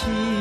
情。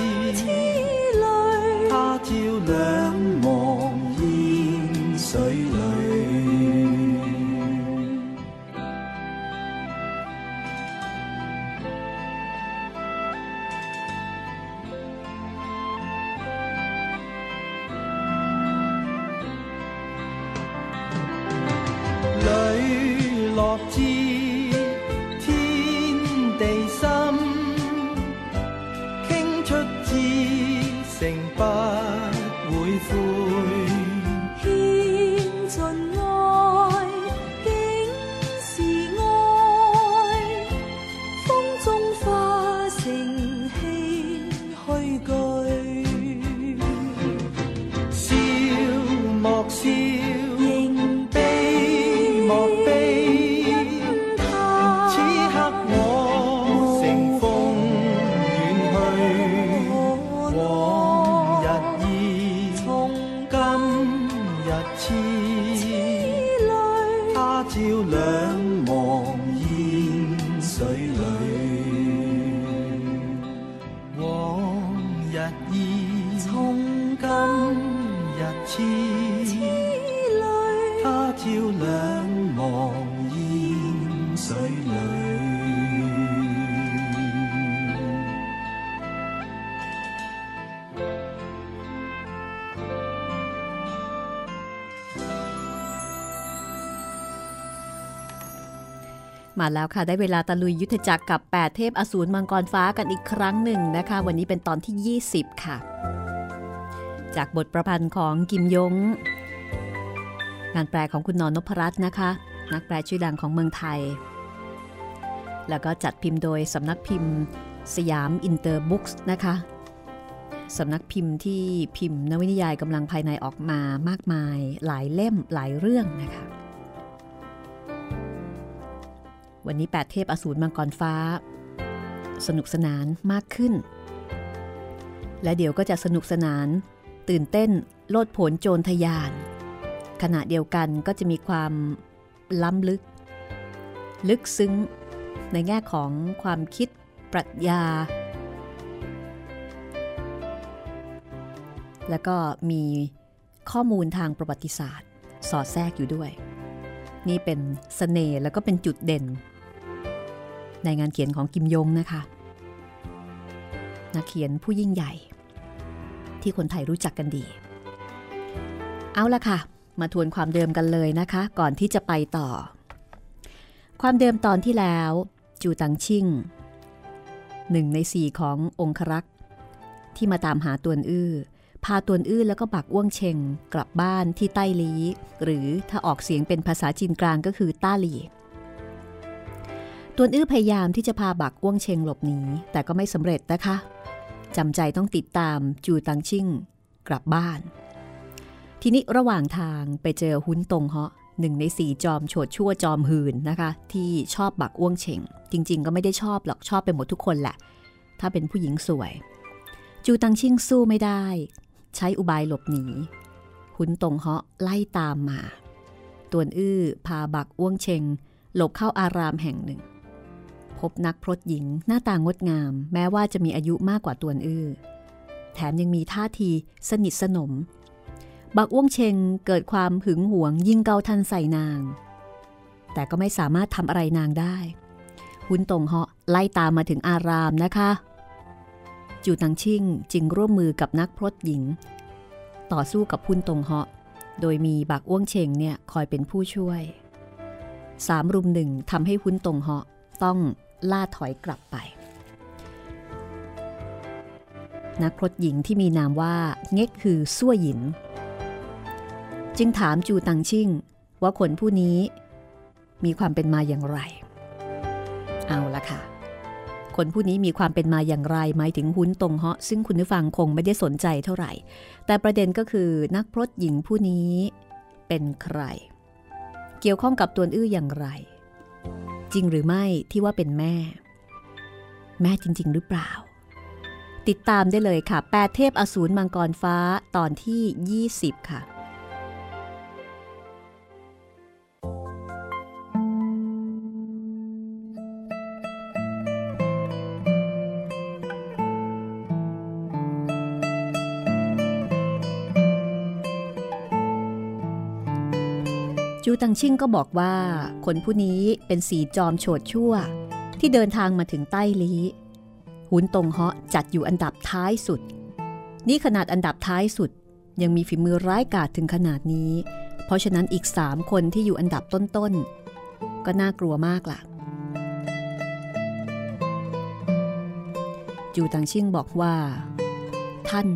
มาแล้วค่ะ ได้เวลาตะลุยยุทธจักรกับ 8 เทพอสูรมังกรฟ้ากันอีกครั้งหนึ่งนะคะ วันนี้เป็นตอนที่ 20 ค่ะ จากบทประพันธ์ของกิมยง งานแปลของคุณนอนนพรัตน์นะคะ นักแปลชื่อดังของเมืองไทย แล้วก็จัดพิมพ์โดยสำนักพิมพ์สยามอินเตอร์บุ๊กส์นะคะสำนักพิมพ์ที่พิมพ์นวนิยายกำลังภายในออกมามากมายหลายเล่มหลายเรื่องนะคะ วันนี้ 8 เทพอสูรมังกรฟ้า สนุกสนานมากขึ้น และเดี๋ยวก็จะสนุกสนาน ตื่นเต้นโลดผลโจรทยาน ขณะเดียวกันก็จะมีความล้ำลึก ลึกซึ้ง ในแง่ของความคิดปรัชญา แล้วก็มีข้อมูลทางประวัติศาสตร์ สอดแทรกอยู่ด้วย นี่เป็นสเสน่ห์แล้วก็เป็นจุดเด่น ในงานเขียนของกิมยงนะคะนักเขียนผู้ยิ่งใหญ่ ที่คนไทยรู้จักกันดี เอาละค่ะ มาทวนความเดิมกันเลยนะคะ ก่อนที่จะไปต่อ ความเดิมตอนที่แล้ว จูตังชิ่งหนึ่งในสี่ขององครักษ์ที่มาตามหาตวนอื้อ พาตวนอื้อแล้วก็บักอ้วงเชงกลับบ้านที่ใต้ลีหรือถ้าออกเสียงเป็นภาษาจีนกลางก็คือต้าหลี ตวนอื้อพยายามที่จะพาบักอ้วงเชงหลบหนีแต่ก็ไม่สำเร็จนะคะจำใจต้องติดตามจูตังชิ่งกลับบ้าน ทีนี้ระหว่างทางไปเจอหุนตงเหาะหนึ่งในสี่จอมโฉดชั่วจอมหืนนะคะ ที่ชอบบักอ้วงเฉงจริง ๆ ก็ไม่ได้ชอบหรอกชอบไปหมดทุกคนแหละ ถ้าเป็นผู้หญิงสวย จูตังชิ่งสู้ไม่ได้ ใช้อุบายหลบหนีหุนตงเหาะไล่ตามมา ตวนอื้อพาบักอ้วงเชงหลบเข้าอารามแห่งหนึ่ง พบนักพรตหญิงหน้าตางดงาม แม้ว่าจะมีอายุมากกว่าตวนอื้อ แถมยังมีท่าทีสนิทสนม บักอ้วงเชงเกิดความหึงหวงยิงเกาทันใส่นาง แต่ก็ไม่สามารถทำอะไรนางได้หุนตงเหาะไล่ตามมาถึงอารามนะคะ จูตังชิ่งจึงร่วมมือกับนักพรตหญิง ต่อสู้กับหุนตงเหาะ โดยมีบักอ้วงเชงเนี่ยคอยเป็นผู้ช่วยสามรุมหนึ่งทำให้หุนตงเหาะต้อง ล่าถอยกลับไป นักพรตหญิงที่มีนามว่าเง็กคือซั่วหยิน จึงถามจูตังชิ่งว่าคนผู้นี้มีความเป็นมาอย่างไร เอาละค่ะ คนผู้นี้มีความเป็นมาอย่างไรหมายถึงหุนตรงเหาะ ซึ่งคุณผู้ฟังคงไม่ได้สนใจเท่าไหร่ แต่ประเด็นก็คือนักพรตหญิงผู้นี้เป็นใคร เกี่ยวข้องกับตัวอื้ออย่างไร จริงหรือไม่ที่ว่าเป็นแม่ แม่จริง ๆ หรือเปล่า ติดตามได้เลยค่ะ แปดเทพอสูรมังกรฟ้าตอนที่ 20 ค่ะ จูตังชิ่งก็บอกว่า คนผู้นี้เป็นสีจอมโฉดชั่ว ที่เดินทางมาถึงใต้ลี้ หุนตงเหาะจัดอยู่อันดับท้ายสุด นี่ขนาดอันดับท้ายสุดยังมีฝีมือร้ายกาจถึงขนาดนี้ เพราะฉะนั้นอีกสามคนที่อยู่อันดับต้นๆ ก็น่ากลัวมากล่ะ จูตังชิ่งบอกว่า ท่าน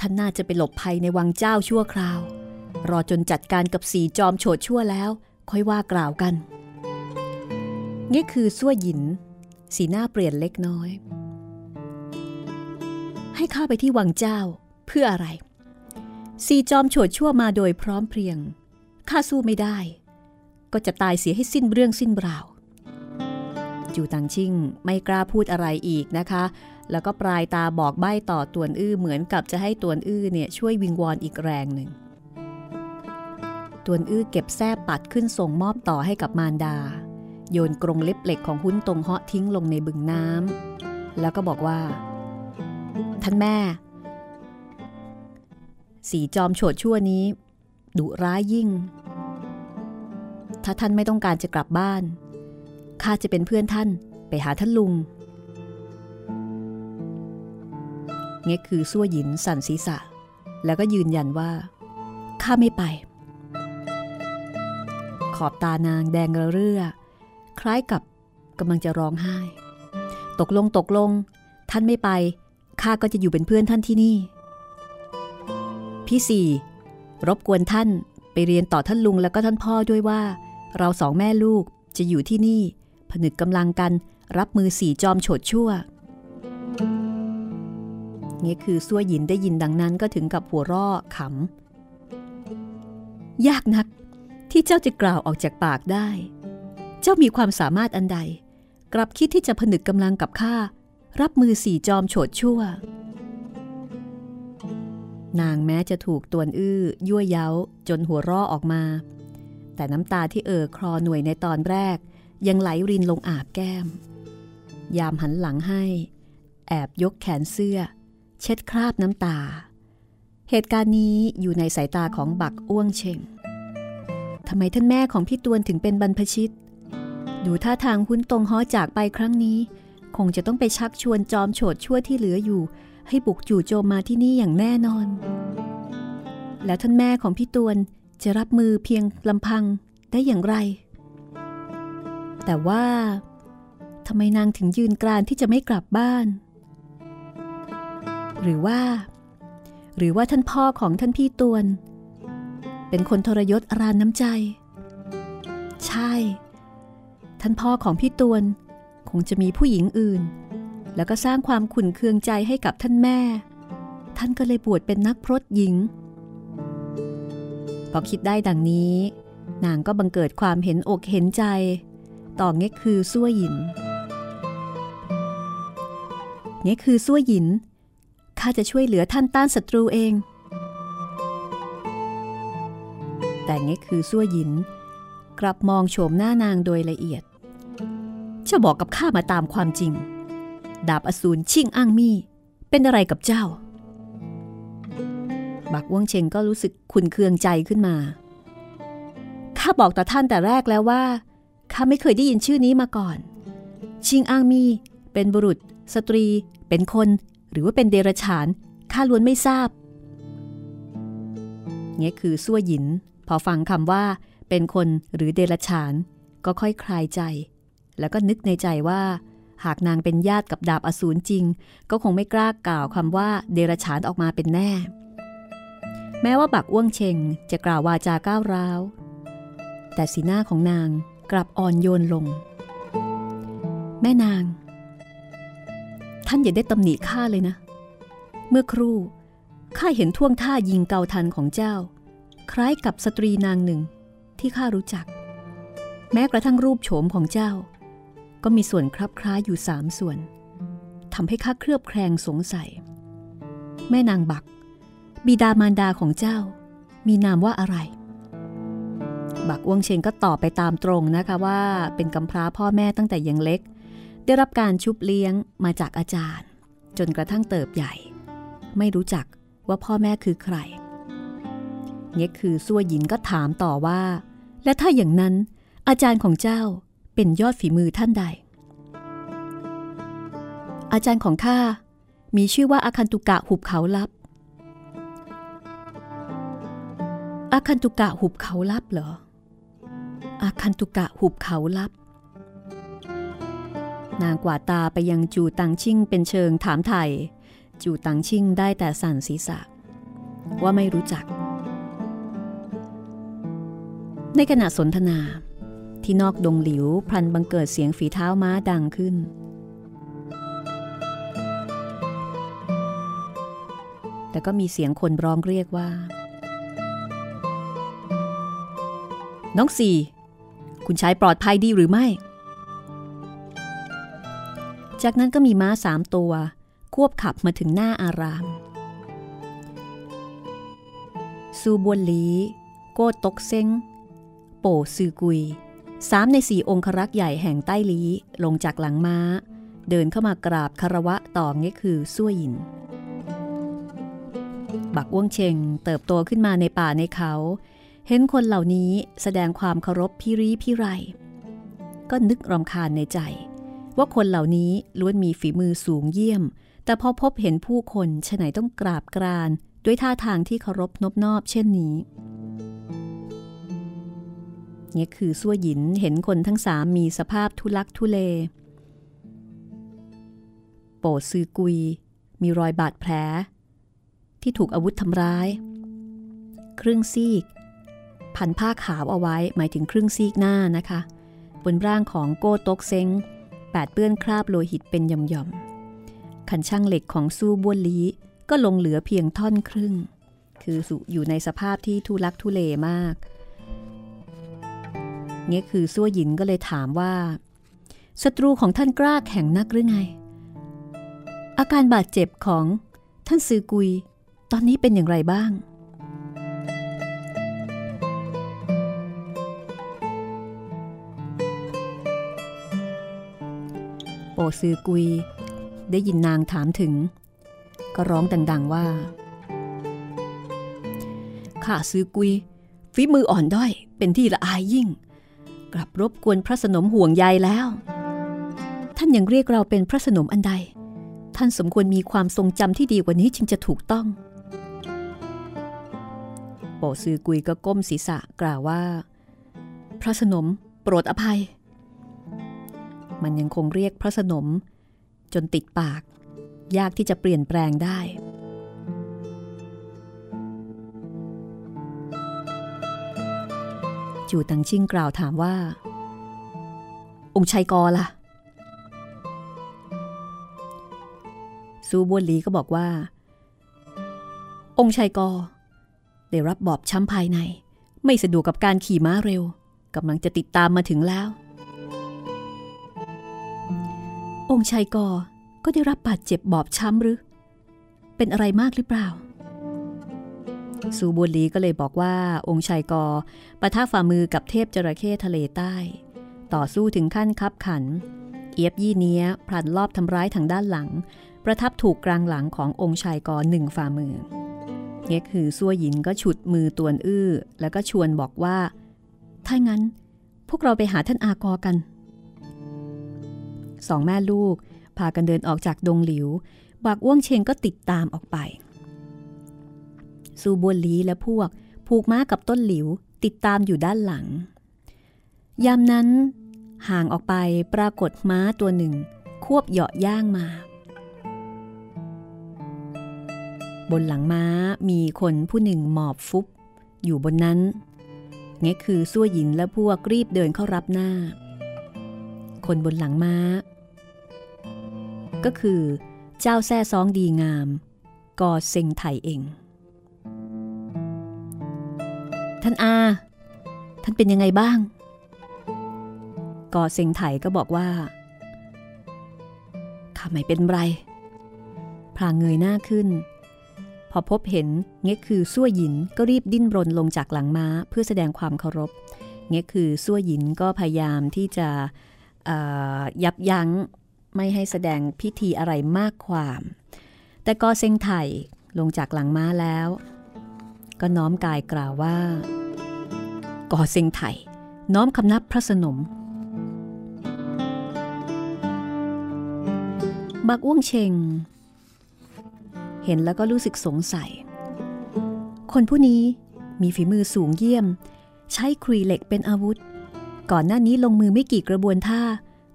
ท่านน่าจะไปหลบภัยในวังเจ้าชั่วคราว รอจนจัดการกับสีจอมโฉดชั่วแล้ว ค่อยว่ากล่าวกัน นี่คือซั่วหยิน สีหน้าเปลี่ยนเล็กน้อย ให้ข้าไปที่วังเจ้าเพื่ออะไร สีจอมโฉดชั่วมาโดยพร้อมเพรียง ข้าสู้ไม่ได้ ก็จะตายเสียให้สิ้นเรื่องสิ้นราวจูตังชิ่งไม่กล้าพูดอะไรอีกนะคะ แล้วก็ปลายตาบอกใบ้ต่อตวนอื้อเหมือนกับจะให้ตวนอื้อเนี่ยช่วยวิงวอนอีกแรงหนึ่ง ตวนอื้อเก็บแส้ปัดขึ้นส่งมอบต่อให้กับมารดา โยนกรงเล็บเหล็กของหุ้นตรงเหาะทิ้งลงในบึงน้ำแล้วก็บอกว่า ท่านแม่ สีจอมโฉดชั่วนี้ดุร้ายยิ่ง ถ้าท่านไม่ต้องการจะกลับบ้านข้าจะเป็นเพื่อนท่านไปหาท่านลุงเงี้ยคือซั่วหยินสั่นศีรษะ แล้วก็ยืนยันว่าข้าไม่ไป ขอบตานางแดงระเรื่อ คล้ายกับกำลังจะร้องไห้ ตกลงตกลง ท่านไม่ไปข้าก็จะอยู่เป็นเพื่อนท่านที่นี่ พี่สี่รบกวนท่านไปเรียนต่อท่านลุงแล้วก็ท่านพ่อด้วยว่า เราสองแม่ลูกจะอยู่ที่นี่ ผนึกกำลังกันรับมือสี่จอมโฉดชั่วนี่คือซั่วหยินได้ยินดังนั้นก็ถึงกับหัวร่อขำ ยากนัก ที่เจ้าจะกล่าวออกจากปากได้ เจ้ามีความสามารถอันใด กลับคิดที่จะผนึกกำลังกับข้า รับมือสี่จอมโฉดชั่ว นางแม้จะถูกตวนอื้อ ยั่วเย้าจนหัวร่อออกมา แต่น้ำตาที่เอ่อคลอหน่วยในตอนแรก ยังไหลรินลงอาบแก้ม ยามหันหลังให้ แอบยกแขนเสื้อ เช็ดคราบน้ำตา เหตุการณ์นี้อยู่ในสายตาของบักอ้วงเชง ทำไมท่านแม่ของพี่ตวนถึงเป็นบรรพชิต ดูท่าทางหุ้นตรงฮอจากไปครั้งนี้ คงจะต้องไปชักชวนจอมโฉดชั่วที่เหลืออยู่ ให้บุกจู่โจมมาที่นี่อย่างแน่นอน แล้วท่านแม่ของพี่ตวนจะรับมือเพียงลำพังได้อย่างไร แต่ว่าทำไมนางถึงยืนกรานที่จะไม่กลับบ้าน หรือว่า หรือว่าท่านพ่อของท่านพี่ตวน เป็นคนทรยศรานน้ำใจ ใช่ ท่านพ่อของพี่ตวนคงจะมีผู้หญิงอื่น แล้วก็สร้างความขุ่นเคืองใจให้กับท่านแม่ ท่านก็เลยบวชเป็นนักพรตหญิง พอคิดได้ดังนี้ นางก็บังเกิดความเห็นอกเห็นใจ ต่อเง็กคือซั่วหยินเง็กคือซั่วหยินข้าจะช่วยเหลือท่านต้านศัตรูเอง แต่เง็กคือซั่วหยิน กลับมองโฉมหน้านางโดยละเอียดจะบอกกับข้ามาตามความจริง ดาบอสูรชิ่งอ้างมี่ เป็นอะไรกับเจ้า บักว่งเชงก็รู้สึกขุนเคืองใจขึ้นมา ข้าบอกต่อท่านแต่แรกแล้วว่า ข้าไม่เคยได้ยินชื่อนี้มาก่อน ชิงอ้างมี่เป็นบุรุษ สตรี เป็นคน หรือว่าเป็นเดรัจฉาน ข้าล้วนไม่ทราบเนี่ยคือซั่วหยิน พอฟังคำว่า เป็นคนหรือเดรัจฉาน ก็ค่อยคลายใจ แล้วก็นึกในใจว่า หากนางเป็นญาติกับดาบอสูรจริง ก็คงไม่กล้ากล่าวคำว่าเดรัจฉานออกมาเป็นแน่ แม้ว่าบักอ้วงเชงจะกล่าววาจาก้าวร้าว แต่สีหน้าของนางกลับอ่อนโยนลง แม่นาง ท่านอย่าได้ตำหนิข้าเลยนะ เมื่อครู่ข้าเห็นท่วงท่ายิงเกาทันของเจ้า คล้ายกับสตรีนางหนึ่งที่ข้ารู้จัก แม้กระทั่งรูปโฉมของเจ้า ก็มีส่วนคลับคล้ายอยู่สามส่วนทำให้ข้าเครือบแคลงสงสัย แม่นางบัก บิดามารดาของเจ้า มีนามว่าอะไร บักอ้วงเชงก็ตอบไปตามตรงนะคะว่า เป็นกำพร้าพ่อแม่ตั้งแต่ยังเล็ก ได้รับการชุบเลี้ยงมาจากอาจารย์ จนกระทั่งเติบใหญ่ ไม่รู้จักว่าพ่อแม่คือใคร เงี้ยคือซัวหยินก็ถามต่อว่า และถ้าอย่างนั้น อาจารย์ของเจ้าเป็นยอดฝีมือท่านใด อาจารย์ของข้ามีชื่อว่าอาคันตุกะหุบเขาลับ อาคันตุกะหุบเขาลับเหรอ อาคันตุกะหุบเขาลับ นางกวาดตาไปยังจูตังชิ่งเป็นเชิงถามไทย จูตังชิ่งได้แต่สั่นศีรษะ ว่าไม่รู้จัก ในขณะสนทนา ที่นอกดงหลิวพลันบังเกิดเสียงฝีเท้าม้าดังขึ้น แต่ก็มีเสียงคนร้องเรียกว่า น้องสี่ คุณชายปลอดภัยดีหรือไม่ จากนั้นก็มีม้าสามตัว ควบขับมาถึงหน้าอาราม ซูบวนหลีโกตกเซ้ง โป่ซือกุยสามในสี่องครักษ์ใหญ่แห่งใต้ลีลงจากหลังม้า เดินเข้ามากราบคารวะต่อเงี้คือซั่วหยิน บักอ้วงเชงเติบโตขึ้นมาในป่าในเขา เห็นคนเหล่านี้แสดงความเคารพพิรีพิไร ก็นึกรำคาญในใจ ว่าคนเหล่านี้ล้วนมีฝีมือสูงเยี่ยม แต่พอพบเห็นผู้คนฉไหนต้องกราบกรานด้วยท่าทางที่เคารพนบนอบเช่นนี้ เนี่ยคือซั่วหยินเห็นคนทั้งสามมีสภาพทุลักทุเล โปซือกุย มีรอยบาดแผล ที่ถูกอาวุธทำร้าย ครึ่งซีก พันผ้าขาวเอาไว้หมายถึงครึ่งซีกหน้านะคะ บนร่างของโก้ตกเซ้งแปดเปื้อนคราบโลหิตเป็นย่อมๆขันช่างเหล็กของสู้บ้วนลีก็ลงเหลือเพียงท่อนครึ่ง คืออยู่ในสภาพที่ทุลักทุเลมาก เนี่ยคือซั่วหยินก็เลยถามว่าศัตรูของท่านกล้าแข็งนักหรือไง อาการบาดเจ็บของท่านซือกุย ตอนนี้เป็นอย่างไรบ้าง โปซือกุย ได้ยินนางถามถึง ก็ร้องดังๆว่า ข้าซือกุยฝีมืออ่อนด้อยเป็นที่ละอายยิ่ง กลับรบกวนพระสนมห่วงใยแล้ว ท่านยังเรียกเราเป็นพระสนมอันใด ท่านสมควรมีความทรงจำที่ดีกว่านี้จึงจะถูกต้องโปซือกุยก็ก้มศีรษะกล่าวว่า พระสนมโปรดอภัย มันยังคงเรียกพระสนม จนติดปาก ยากที่จะเปลี่ยนแปลงได้ จูตังชิงกล่าวถามว่า องค์ชัยกอล่ะ ซูบวนลีก็บอกว่า องค์ชัยกอ ได้รับบอบช้ำภายใน ไม่สะดวกกับการขี่ม้าเร็วกำลังจะติดตามมาถึงแล้ว องค์ชายกอก็ได้รับบาดเจ็บบอบช้ำหรือ เป็นอะไรมากหรือเปล่า สูบุลีก็เลยบอกว่าองค์ชายกอปะทะฝ่ามือกับเทพจระเข้ทะเลใต้ ต่อสู้ถึงขั้นคับขัน เอียบยี่เนี้ยพลันรอบทำร้ายทางด้านหลัง ประทับถูกกลางหลังขององค์ชายกอหนึ่งฝ่ามือเงี้ยคือซัวหยินก็ฉุดมือตวนอื้อ แล้วก็ชวนบอกว่า ถ้างั้น พวกเราไปหาท่านอากอกันสองแม่ลูก พากันเดินออกจากดงหลิว บากอ้วงเชงก็ติดตามออกไป ซูบวนลีและพวก ผูกม้ากับต้นหลิวติดตามอยู่ด้านหลัง ยามนั้น ห่างออกไปปรากฏม้าตัวหนึ่ง ควบเหยาะย่างมา บนหลังม้ามีคนผู้หนึ่งหมอบฟุบ อยู่บนนั้นเงี้คือซั่วหยินและพวกรีบเดินเข้ารับหน้า คนบนหลังม้า ก็คือเจ้าแซ่ซองดีงามกอเซงไถเอง ท่านอา ท่านเป็นยังไงบ้าง กอเซิงไถก็บอกว่า ข้าไม่เป็นไรพลางเงยหน้าขึ้น พอพบเห็นเง็กคือซั่วหยินก็รีบดิ้นรนลงจากหลังม้าเพื่อแสดงความเคารพ เง็กคือซั่วหยินก็พยายามที่จะยับยั้งไม่ให้แสดงพิธีอะไรมากความ แต่กอเซิงไถลงจากหลังม้าแล้ว ก็น้อมกายกล่าวว่า ก่อเซิงไถน้อมคำนับพระสนม บักอ้วงเชง เห็นแล้วก็รู้สึกสงสัย คนผู้นี้มีฝีมือสูงเยี่ยม ใช้ครีเหล็กเป็นอาวุธ ก่อนหน้านี้ลงมือไม่กี่กระบวนท่า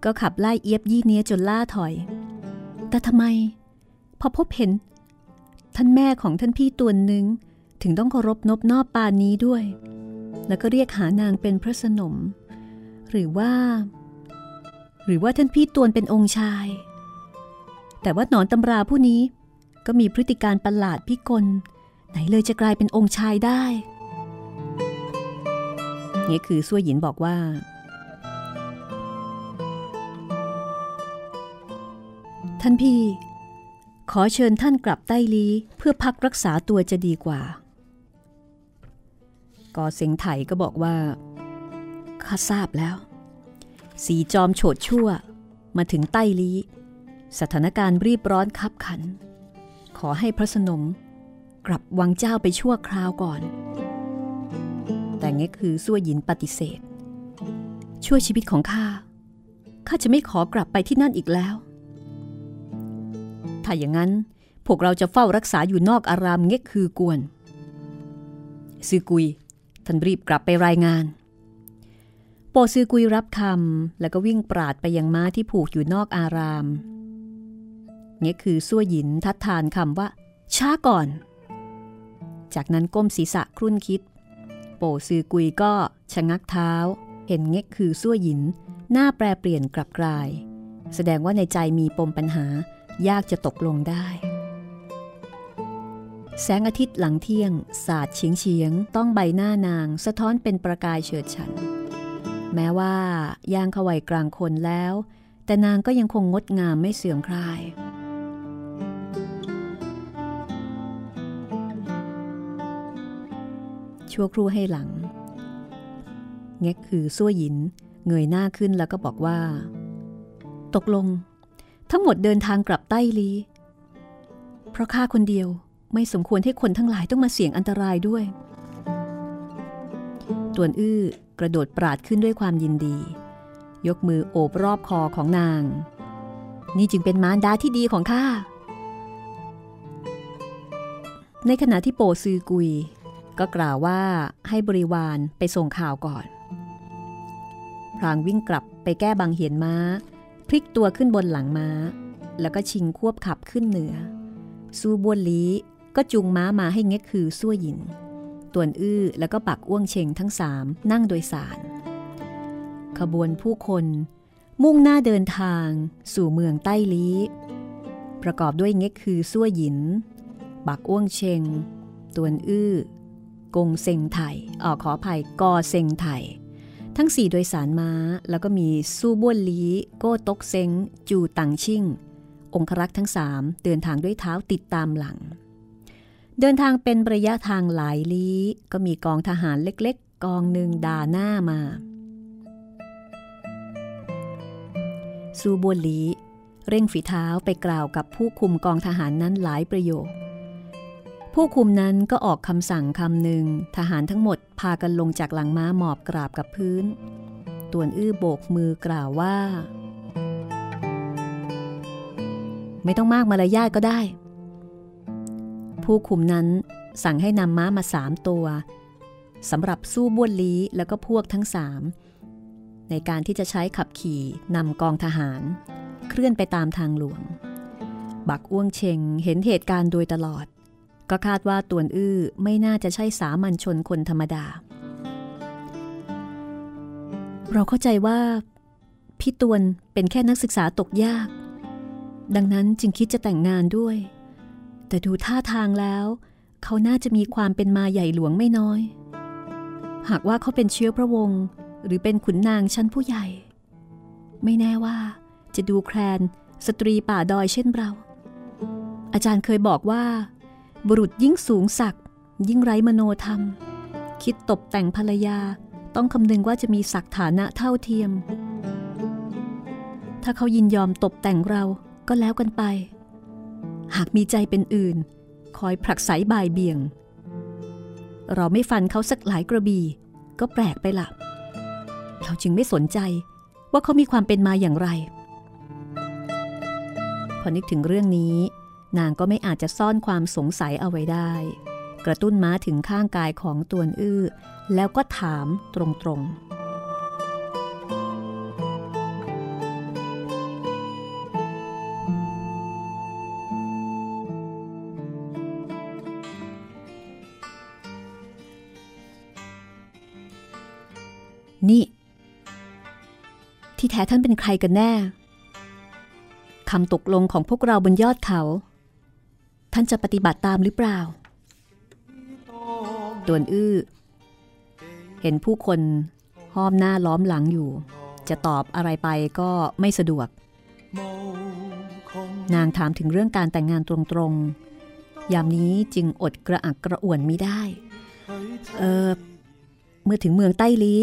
ก็ขับไล่เอียบยี่เนี้ยจนล่าถอย แต่ทำไม พอพบเห็น ท่านแม่ของท่านพี่ตัวหนึ่ง ถึงต้องเคารพนบนอบปานนี้ด้วย แล้วก็เรียกหานางเป็นพระสนม หรือว่า หรือว่าท่านพี่ตวนเป็นองค์ชาย แต่ว่าหนอนตำราผู้นี้ก็มีพฤติการประหลาดพิกล ไหนเลยจะกลายเป็นองค์ชายได้นี่คือซั่วหยินบอกว่า ท่านพี่ ขอเชิญท่านกลับใต้ลีเพื่อพักรักษาตัวจะดีกว่า กอเสงไถก็บอกว่า ข้าทราบแล้ว สีจอมโฉดชั่ว มาถึงใต้ลีสถานการณ์รีบร้อนคับขัน ขอให้พระสนม กลับวังเจ้าไปชั่วคราวก่อน แต่เงี้ยคือซั่วหยินปฏิเสธช่วยชีวิตของข้า ข้าจะไม่ขอกลับไปที่นั่นอีกแล้ว ถ้าอย่างนั้นพวกเราจะเฝ้ารักษาอยู่นอกอารามเงี้ยคือกวนซือกุย ท่านรีบกลับไปรายงาน โปซือกุยรับคำแล้วก็วิ่งปราดไปยังม้าที่ผูกอยู่นอกอารามเนี่ยคือซั่วหยินทัดทานคำว่า ช้าก่อน จากนั้นก้มศีรษะครุ่นคิด โปซือกุยก็ชะงักเท้า เห็นเง็กคือซั่วหยิน หน้าแปรเปลี่ยนกลับกลาย แสดงว่าในใจมีปมปัญหายากจะตกลงได้ แสงอาทิตย์หลังเที่ยง สาดเฉียงเฉียง ต้องใบหน้านาง สะท้อนเป็นประกายเฉิดฉัน แม้ว่าย่างขวัยกลางคนแล้ว แต่นางก็ยังคงงดงามไม่เสื่อมคลาย ชั่วครู่ให้หลัง เง็กคือซั่วหยิน เงยหน้าขึ้นแล้วก็บอกว่า ตกลง ทั้งหมดเดินทางกลับใต้ลี เพราะข้าคนเดียว ไม่สมควรให้คนทั้งหลายต้องมาเสี่ยงอันตรายด้วย ตวนอื้อกระโดดปราดขึ้นด้วยความยินดี ยกมือโอบรอบคอของนาง นี่จึงเป็นมารดาที่ดีของข้า ในขณะที่โปซือกุย ก็กล่าวว่าให้บริวารไปส่งข่าวก่อน พรางวิ่งกลับไปแก้บางเหียนม้า พลิกตัวขึ้นบนหลังม้า แล้วก็ชิงควบขับขึ้นเหนือซูบวนลี ก็จูงม้ามาให้เง็กคือซั่วหยินตวนอื้อแล้วก็ปักอ้วงเชงทั้งสามนั่งโดยสาร ขบวนผู้คนมุ่งหน้าเดินทางสู่เมืองใต้ลีประกอบด้วยเง็กคือซั่วหยิน บักอ้วงเชง ตวนอื้อกงเซงไทยออขออภัยกอเซงไทยทั้งสี่โดยสารม้าแล้วก็มีสู้บ้วนลีโก้ตกเซงจูตังชิ่ง องครักษ์ทั้งสามเดินทางด้วยเท้าติดตามหลัง เดินทางเป็นระยะทางหลายลี้ ก็มีกองทหารเล็กๆ กองหนึ่งดาหน้ามา ซูบวนลี เร่งฝีเท้าไปกล่าวกับผู้คุมกองทหารนั้นหลายประโยค ผู้คุมนั้นก็ออกคำสั่งคำหนึ่ง ทหารทั้งหมดพากันลงจากหลังม้าหมอบกราบกับพื้น ตวนอื้อโบกมือกล่าวว่า ไม่ต้องมากมารยาทก็ได้ ผู้คุมนั้นสั่งให้นำม้ามาสามตัวสำหรับสู้บ้วนลี้แล้วก็พวกทั้งสามในการที่จะใช้ขับขี่นำกองทหาร เคลื่อนไปตามทางหลวง บักอ้วงเชงเห็นเหตุการณ์โดยตลอด ก็คาดว่าตวนอื้อไม่น่าจะใช่สามัญชนคนธรรมดา เราเข้าใจว่า พี่ตวนเป็นแค่นักศึกษาตกยาก ดังนั้นจึงคิดจะแต่งงานด้วย แต่ดูท่าทางแล้ว เขาน่าจะมีความเป็นมาใหญ่หลวงไม่น้อย หากว่าเขาเป็นเชื้อพระวงศ์หรือเป็นขุนนางชั้นผู้ใหญ่ ไม่แน่ว่าจะดูแคลนสตรีป่าดอยเช่นเรา อาจารย์เคยบอกว่า บุรุษยิ่งสูงศักดิ์ยิ่งไร้มโนธรรม คิดตกแต่งภรรยาต้องคำนึงว่าจะมีศักฐานะเท่าเทียม ถ้าเขายินยอมตกแต่งเราก็แล้วกันไป หากมีใจเป็นอื่น คอยผลักไสบายเบี่ยง เราไม่ฟันเขาสักหลายกระบี่ก็แปลกไปละเราจึงไม่สนใจว่าเขามีความเป็นมาอย่างไร พอนึกถึงเรื่องนี้ นางก็ไม่อาจจะซ่อนความสงสัยเอาไว้ได้ กระตุ้นม้าถึงข้างกายของตวนอื้อ แล้วก็ถามตรงๆ นี่ ที่แท้ท่านเป็นใครกันแน่คำตกลงของพวกเราบนยอดเขา ท่านจะปฏิบัติตามหรือเปล่าตวนอื้อ เห็นผู้คนห้อมหน้าล้อมหลังอยู่ จะตอบอะไรไปก็ไม่สะดวก นางถามถึงเรื่องการแต่งงานตรงๆ ยามนี้จึงอดกระอักกระอ่วนไม่ได้ เออเมื่อถึงเมืองใต้ลี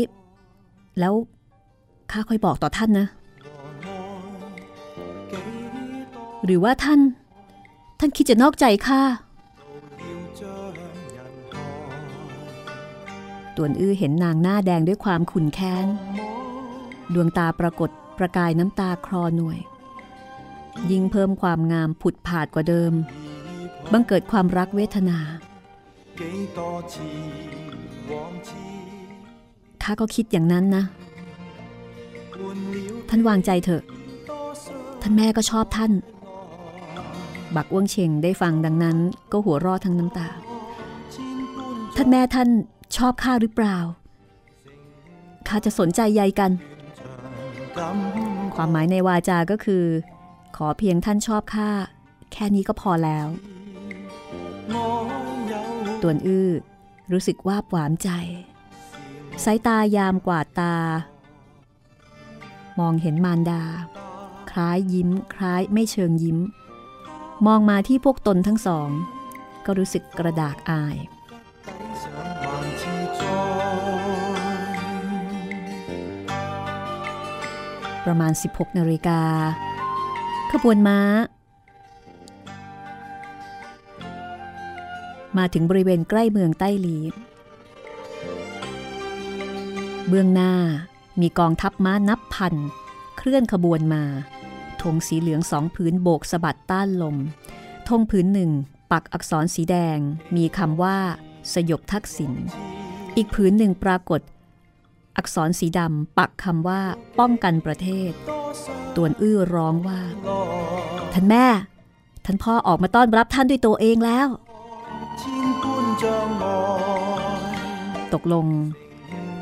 แล้วข้าค่อยบอกต่อท่านนะ หรือว่าท่าน ท่านคิดจะนอกใจข้าตวนอื้อเห็นนางหน้าแดงด้วยความขุนแค้น ดวงตาปรากฏประกายน้ำตาคลอหน่วย ยิ่งเพิ่มความงามผุดผาดกว่าเดิม บังเกิดความรักเวทนา ข้าก็คิดอย่างนั้นนะ ท่านวางใจเถอะ ท่านแม่ก็ชอบท่าน บักอ้วงเชงได้ฟังดังนั้น ก็หัวรอดทั้งน้ำตา ท่านแม่ท่านชอบข้าหรือเปล่า ข้าจะสนใจใยกัน ความหมายในวาจาก็คือ ขอเพียงท่านชอบข้าแค่นี้ก็พอแล้ว ตวนอื้อรู้สึกว่าหวามใจ สายตายามกว่าตา มองเห็นมารดา คล้ายยิ้ม คล้ายไม่เชิงยิ้ม มองมาที่พวกตนทั้งสอง ก็รู้สึกกระดากอายประมาณ 16นาฬิกาขบวนม้า มาถึงบริเวณใกล้เมืองใต้ลี เบื้องหน้ามีกองทัพม้านับพัน เคลื่อนขบวนมาธงสีเหลืองสองผืนโบกสะบัดต้านลมธงผืนหนึ่ง ปักอักษรสีแดง มีคำว่า สยบทักษิณอีกผืนหนึ่งปรากฏ อักษรสีดำปักคำว่า ป้องกันประเทศ ตวนอื้อร้องว่า ท่านแม่ ท่านพ่อออกมาต้อนรับท่านด้วยตัวเองแล้ว ตกลง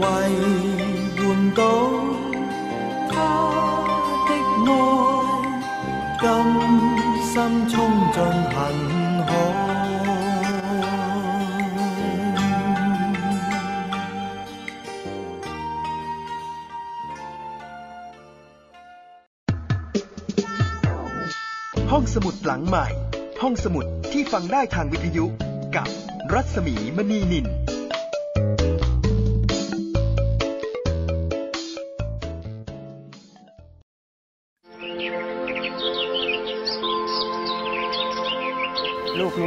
为换到他的爱，甘心冲进恨海。ห้องสมุดหลังใหม่ ห้องสมุดที่ฟังได้ทางวิทยุกับรัศมีมณีนิน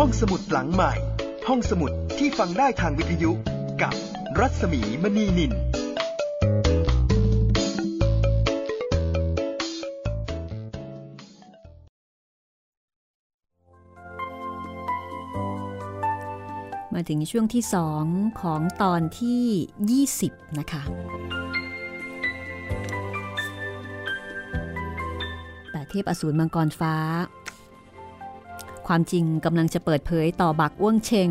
ห้องสมุดหลังใหม่ ห้องสมุดที่ฟังได้ทางวิทยุกับรัศมีมณีนิน มาถึงช่วงที่2ของตอนที่ 20 นะคะแปดเทพอสูรมังกรฟ้า ความจริงกำลังจะเปิดเผยต่อบักอ้วงเชง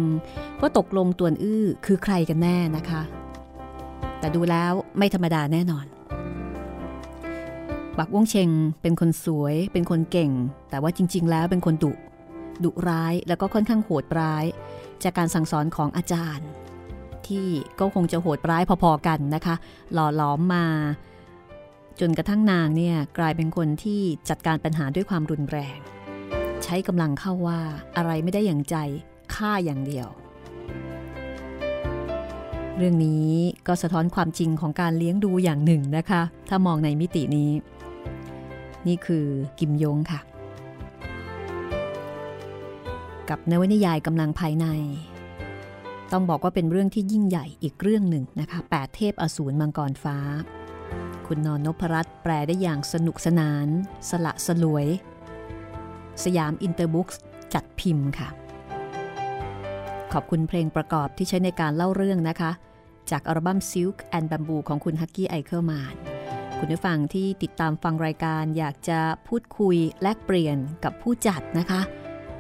ว่าตกลงตวนอื้อคือใครกันแน่นะคะ แต่ดูแล้วไม่ธรรมดาแน่นอน บักอ้วงเชงเป็นคนสวย เป็นคนเก่ง แต่ว่าจริง ๆ แล้วเป็นคนดุดุร้ายแล้วก็ค่อนข้างโหดร้าย จากการสั่งสอนของอาจารย์ ที่ก็คงจะโหดร้ายพอๆกันนะคะ หล่อหลอมมา จนกระทั่งนางเนี่ยกลายเป็นคนที่จัดการปัญหาด้วยความรุนแรง ใช้กำลังเข้าว่าอะไรไม่ได้อย่างใจฆ่าอย่างเดียว เรื่องนี้ก็สะท้อนความจริงของการเลี้ยงดูอย่างหนึ่งนะคะ ถ้ามองในมิตินี้ นี่คือกิมยงค่ะ กับนวนิยายกำลังภายใน ต้องบอกว่าเป็นเรื่องที่ยิ่งใหญ่อีกเรื่องหนึ่งนะคะแปดเทพอสูรมังกรฟ้า คุณนอนนพรัตน์แปลได้อย่างสนุกสนาน สละสลวย สยามอินเตอร์บุ๊กจัดพิมพ์ค่ะ ขอบคุณเพลงประกอบที่ใช้ในการเล่าเรื่องนะคะ จากอัลบั้ม Silk and Bamboo ของคุณฮักกี้ไอเคิลมานคุณผู้ฟังที่ติดตามฟังรายการอยากจะพูดคุยแลกเปลี่ยนกับผู้จัดนะคะ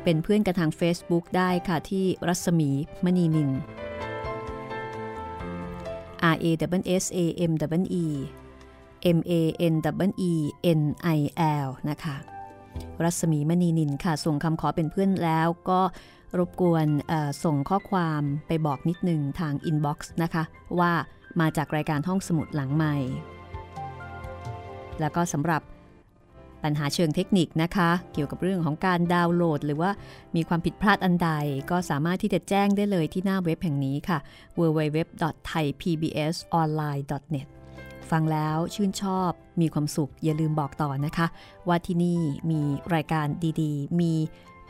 เป็นเพื่อนกันทาง Facebook ได้ค่ะที่รัศมีมณีนิน R A W S A M W E M A N W E N I L นะคะ รัศมีมณีนินค่ะ ส่งคำขอเป็นเพื่อนแล้วก็รบกวนส่งข้อความไปบอกนิดนึงทาง inbox นะคะ ว่ามาจากรายการห้องสมุดหลังใหม่ แล้วก็สำหรับปัญหาเชิงเทคนิคนะคะ เกี่ยวกับเรื่องของการดาวน์โหลด หรือว่ามีความผิดพลาดอันใด ก็สามารถที่จะแจ้งได้เลยที่หน้าเว็บแห่งนี้ค่ะ www.thaipbsonline.net ฟังแล้วชื่นชอบมีความสุขอย่าลืมบอกต่อนะคะ ว่าที่นี่มีรายการดีๆ มี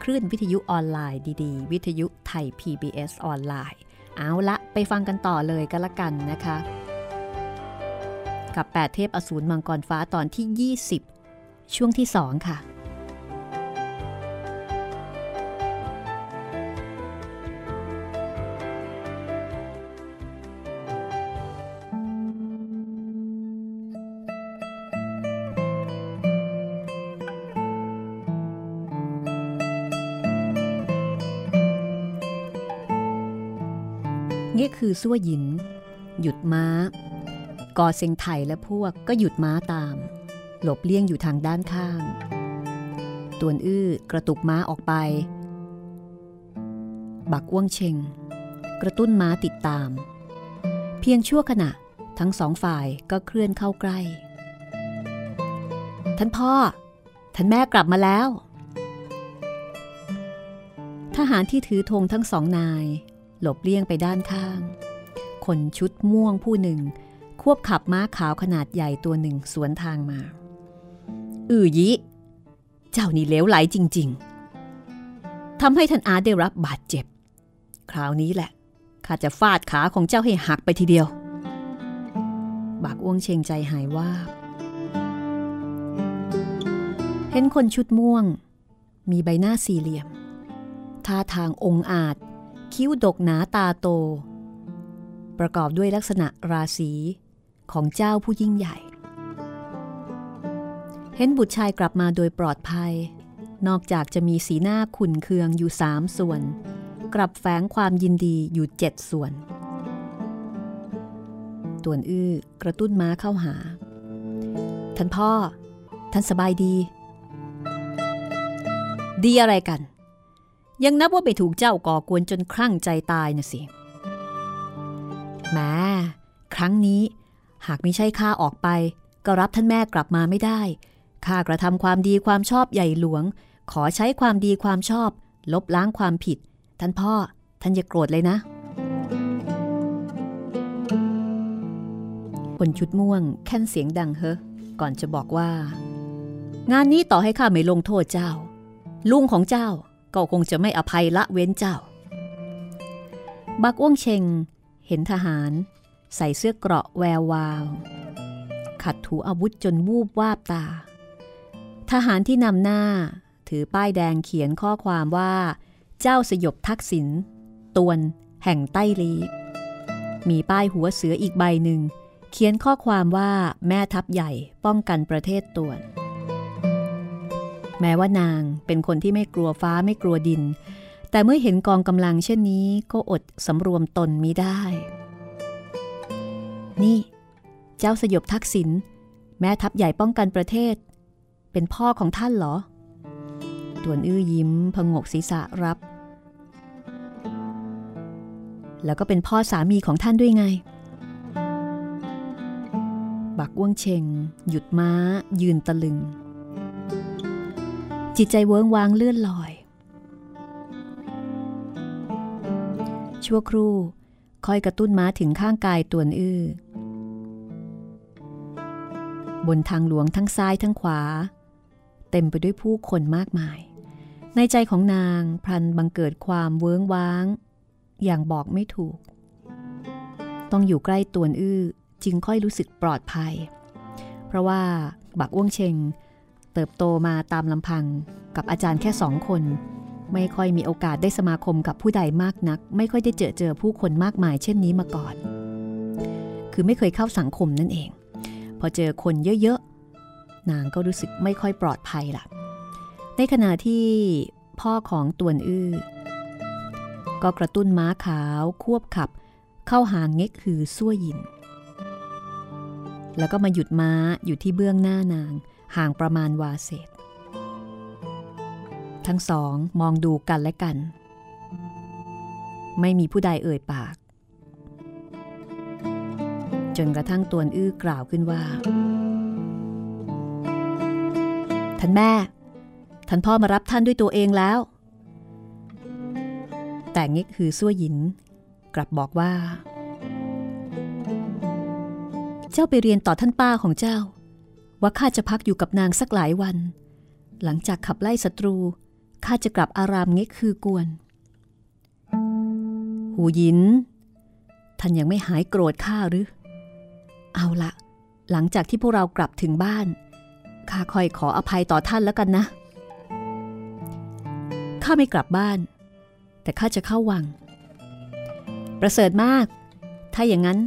คลื่นวิทยุออนไลน์ดีๆ วิทยุไทย PBS ออนไลน์ เอาละไปฟังกันต่อเลยก็แล้วกันนะคะ กับ 8 เทพอสูรมังกรฟ้าตอนที่ 20 ช่วงที่ 2 ค่ะ คือซั่วหยิน หยุดม้า กอเซงไถและพวกก็หยุดม้าตาม หลบเลี่ยงอยู่ทางด้านข้าง ตวนอื้อกระตุกม้าออกไป บักอ้วงเชงกระตุ้นม้าติดตาม เพียงชั่วขณะทั้งสองฝ่ายก็เคลื่อนเข้าใกล้ ท่านพ่อ ท่านแม่กลับมาแล้ว ทหารที่ถือธงทั้งสองนาย หลบเลี่ยงไปด้านข้าง คนชุดม่วงผู้หนึ่ง ควบขับม้าขาวขนาดใหญ่ตัวหนึ่งสวนทางมา อือยิ เจ้านี่เลวไหลจริง ๆทำให้ท่านอาได้รับบาดเจ็บ คราวนี้แหละข้าจะฟาดขาของเจ้าให้หักไปทีเดียว บากอ้วงเชงใจหายว่า เห็นคนชุดม่วง มีใบหน้าสี่เหลี่ยมท่าทางองอาจ คิ้วดกหนาตาโต ประกอบด้วยลักษณะราศีของเจ้าผู้ยิ่งใหญ่ เห็นบุตรชายกลับมาโดยปลอดภัย นอกจากจะมีสีหน้าขุนเคืองอยู่สามส่วน กลับแฝงความยินดีอยู่เจ็ดส่วนตวนอื้อกระตุ้นม้าเข้าหา ท่านพ่อ ท่านสบายดี ดีอะไรกัน ยังนับว่าไปถูกเจ้าก่อกวนจนคลั่งใจตายนะสิแหมครั้งนี้ หากไม่ใช่ข้าออกไป ก็รับท่านแม่กลับมาไม่ได้ข้ากระทำความดีความชอบใหญ่หลวง ขอใช้ความดีความชอบ ลบล้างความผิด ท่านพ่อ ท่านอย่าโกรธเลยนะ คนชุดม่วงแค่นเสียงดังเฮะก่อนจะบอกว่า งานนี้ต่อให้ข้าไม่ลงโทษเจ้า ลุงของเจ้า ก็คงจะไม่อภัยละเว้นเจ้า บักอ้วงเชงเห็นทหาร ใส่เสื้อเกราะแวววาว ขัดถูอาวุธจนวูบวาบตา ทหารที่นำหน้า ถือป้ายแดงเขียนข้อความว่า เจ้าสยบทักษิณตวน แห่งใต้ลีมีป้ายหัวเสืออีกใบหนึ่ง เขียนข้อความว่าแม่ทัพใหญ่ป้องกันประเทศตวน แม้ว่านางเป็นคนที่ไม่กลัวฟ้าไม่กลัวดิน แต่เมื่อเห็นกองกำลังเช่นนี้ก็อดสำรวมตนมิได้ นี่ เจ้าสยบทักษิณแม่ทัพใหญ่ป้องกันประเทศ เป็นพ่อของท่านเหรอตวนอื้อยิ้มพงกศีรษะรับ แล้วก็เป็นพ่อสามีของท่านด้วยไง บักอ้วงเชงหยุดม้ายืนตะลึง จิตใจเวิงวางเลื่อนลอย ชั่วครู่ค่อยกระตุ้นม้าถึงข้างกายตวนอื้อบนทางหลวงทั้งซ้ายทั้งขวา เต็มไปด้วยผู้คนมากมาย ในใจของนางพลันบังเกิดความเวิ้งว้าง อย่างบอกไม่ถูก ต้องอยู่ใกล้ตวนอื้อจึงค่อยรู้สึกปลอดภัย เพราะว่าบักอ้วงเชง เติบโตมาตามลำพังกับอาจารย์แค่สองคน ไม่ค่อยมีโอกาสได้สมาคมกับผู้ใดมากนัก ไม่ค่อยได้เจอเจอผู้คนมากมายเช่นนี้มาก่อน คือไม่เคยเข้าสังคมนั่นเอง พอเจอคนเยอะๆ นางก็รู้สึกไม่ค่อยปลอดภัยล่ะ ในขณะที่พ่อของตวนอื้อ ก็กระตุ้นม้าขาวควบขับ เข้าหางเง็กคือซั่วยิน แล้วก็มาหยุดม้าอยู่ที่เบื้องหน้านาง ห่างประมาณวาเศษ ทั้งสองมองดูกันและกัน ไม่มีผู้ใดเอ่ยปาก จนกระทั่งตวนอื้อกล่าวขึ้นว่า ท่านแม่ ท่านพ่อมารับท่านด้วยตัวเองแล้ว แต่งิกคือซั่วหยิน กลับบอกว่า เจ้าไปเรียนต่อท่านป้าของเจ้า ว่าข้าจะพักอยู่กับนางสักหลายวัน หลังจากขับไล่ศัตรูข้าจะกลับอารามเง็กคือกวน หูยิน ท่านยังไม่หายโกรธข้าหรือ เอาละหลังจากที่พวกเรากลับถึงบ้านข้าคอยขออภัยต่อท่านแล้วกันนะข้าไม่กลับบ้าน แต่ข้าจะเข้าวัง ประเสริฐมาก ถ้าอย่างนั้น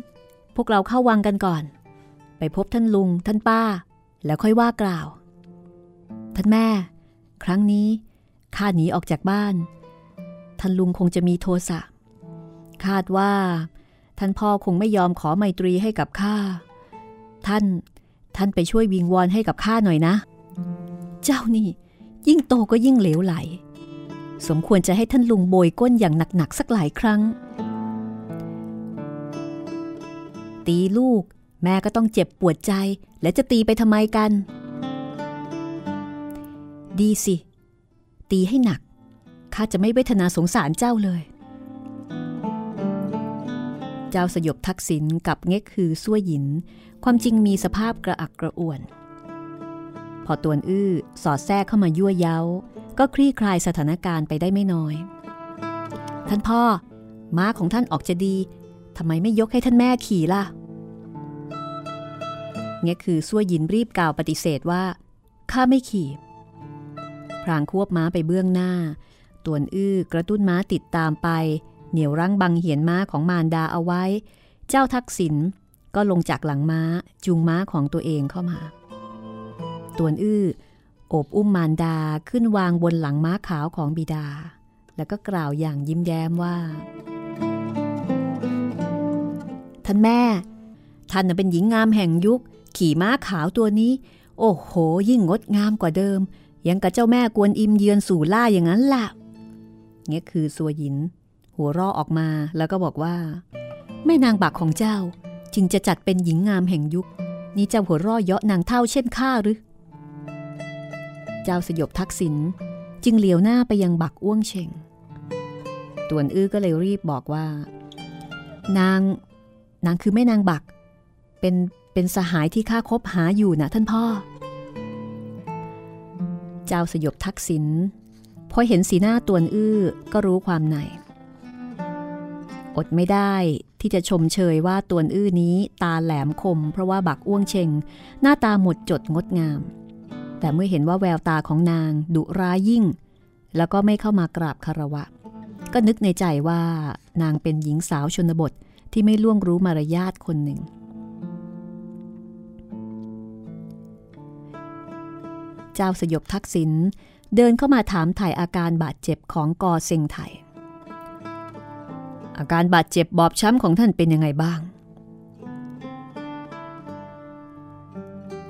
พวกเราเข้าวังกันก่อน ไปพบท่านลุง ท่านป้า แล้วค่อยว่ากล่าว ท่านแม่ ครั้งนี้ข้าหนีออกจากบ้าน ท่านลุงคงจะมีโทสะ คาดว่า ท่านพ่อคงไม่ยอมขอไมตรีให้กับข้า ท่าน ท่านไปช่วยวิงวอนให้กับข้าหน่อยนะ เจ้านี่ ยิ่งโตก็ยิ่งเหลวไหล สมควรจะให้ท่านลุงโบยก้นอย่างหนักๆสักหลายครั้ง ตีลูก แม่ก็ต้องเจ็บปวดใจ และจะตีไปทำไมกัน ดีสิ ตีให้หนัก ข้าจะไม่เวทนาสงสารเจ้าเลย เจ้าสยบทักษิณกับเง็กคือซั่วหยิน ความจริงมีสภาพกระอักกระอ่วน พอตวนอื้อสอดแทรกเข้ามายั่วเย้า ก็คลี่คลายสถานการณ์ไปได้ไม่น้อย ท่านพ่อ ม้าของท่านออกจะดีทำไมไม่ยกให้ท่านแม่ขี่ล่ะ เงี้ยคือซั่วยินรีบกล่าวปฏิเสธว่าข้าไม่ขี่พรางควบม้าไปเบื้องหน้า ตวนอื้อกระตุ้นม้าติดตามไป เหนี่ยวรั้งบังเหียนม้าของมารดาเอาไว้ เจ้าทักษิณก็ลงจากหลังม้าจูงม้าของตัวเองเข้ามา ตวนอื้อโอบอุ้มมารดาขึ้นวางบนหลังม้าขาวของบิดา แล้วก็กล่าวอย่างยิ้มแย้มว่า ท่านแม่ ท่านเป็นหญิงงามแห่งยุค ขี่ม้าขาวตัวนี้ โอ้โห ยิ่งงดงามกว่าเดิม ยังกับเจ้าแม่กวนอิมเยือนสู่ล่าอย่างนั้นล่ะเนี่ยคือสัวหยิน หัวเราะออกมาแล้วก็บอกว่า แม่นางบักของเจ้าจึงจะจัดเป็นหญิงงามแห่งยุค นี่เจ้าหัวเราะเยาะนางเท่าเช่นข้าหรือ เจ้าสยบทักษิณจึงเหลียวหน้าไปยังบักอ้วงเชงตวนอื้อก็เลยรีบบอกว่า นาง นางคือแม่นางบัก เป็น เป็นสหายที่ข้าคบหาอยู่นะท่านพ่อ เจ้าสยบทักษิณพอเห็นสีหน้าตวนอื้อก็รู้ความใน อดไม่ได้ที่จะชมเชยว่าตวนอื้อนี้ตาแหลมคม เพราะว่าบักอ้วงเชงหน้าตาหมดจดงดงาม แต่เมื่อเห็นว่าแววตาของนางดุร้ายยิ่ง แล้วก็ไม่เข้ามากราบคารวะ ก็นึกในใจว่านางเป็นหญิงสาวชนบทที่ไม่ล่วงรู้มารยาทคนหนึ่ง เจ้าสยบทักษิณเดินเข้ามาถามถ่ายอาการบาดเจ็บของกอเซงไทยอาการบาดเจ็บบอบช้ำของท่านเป็นยังไงบ้าง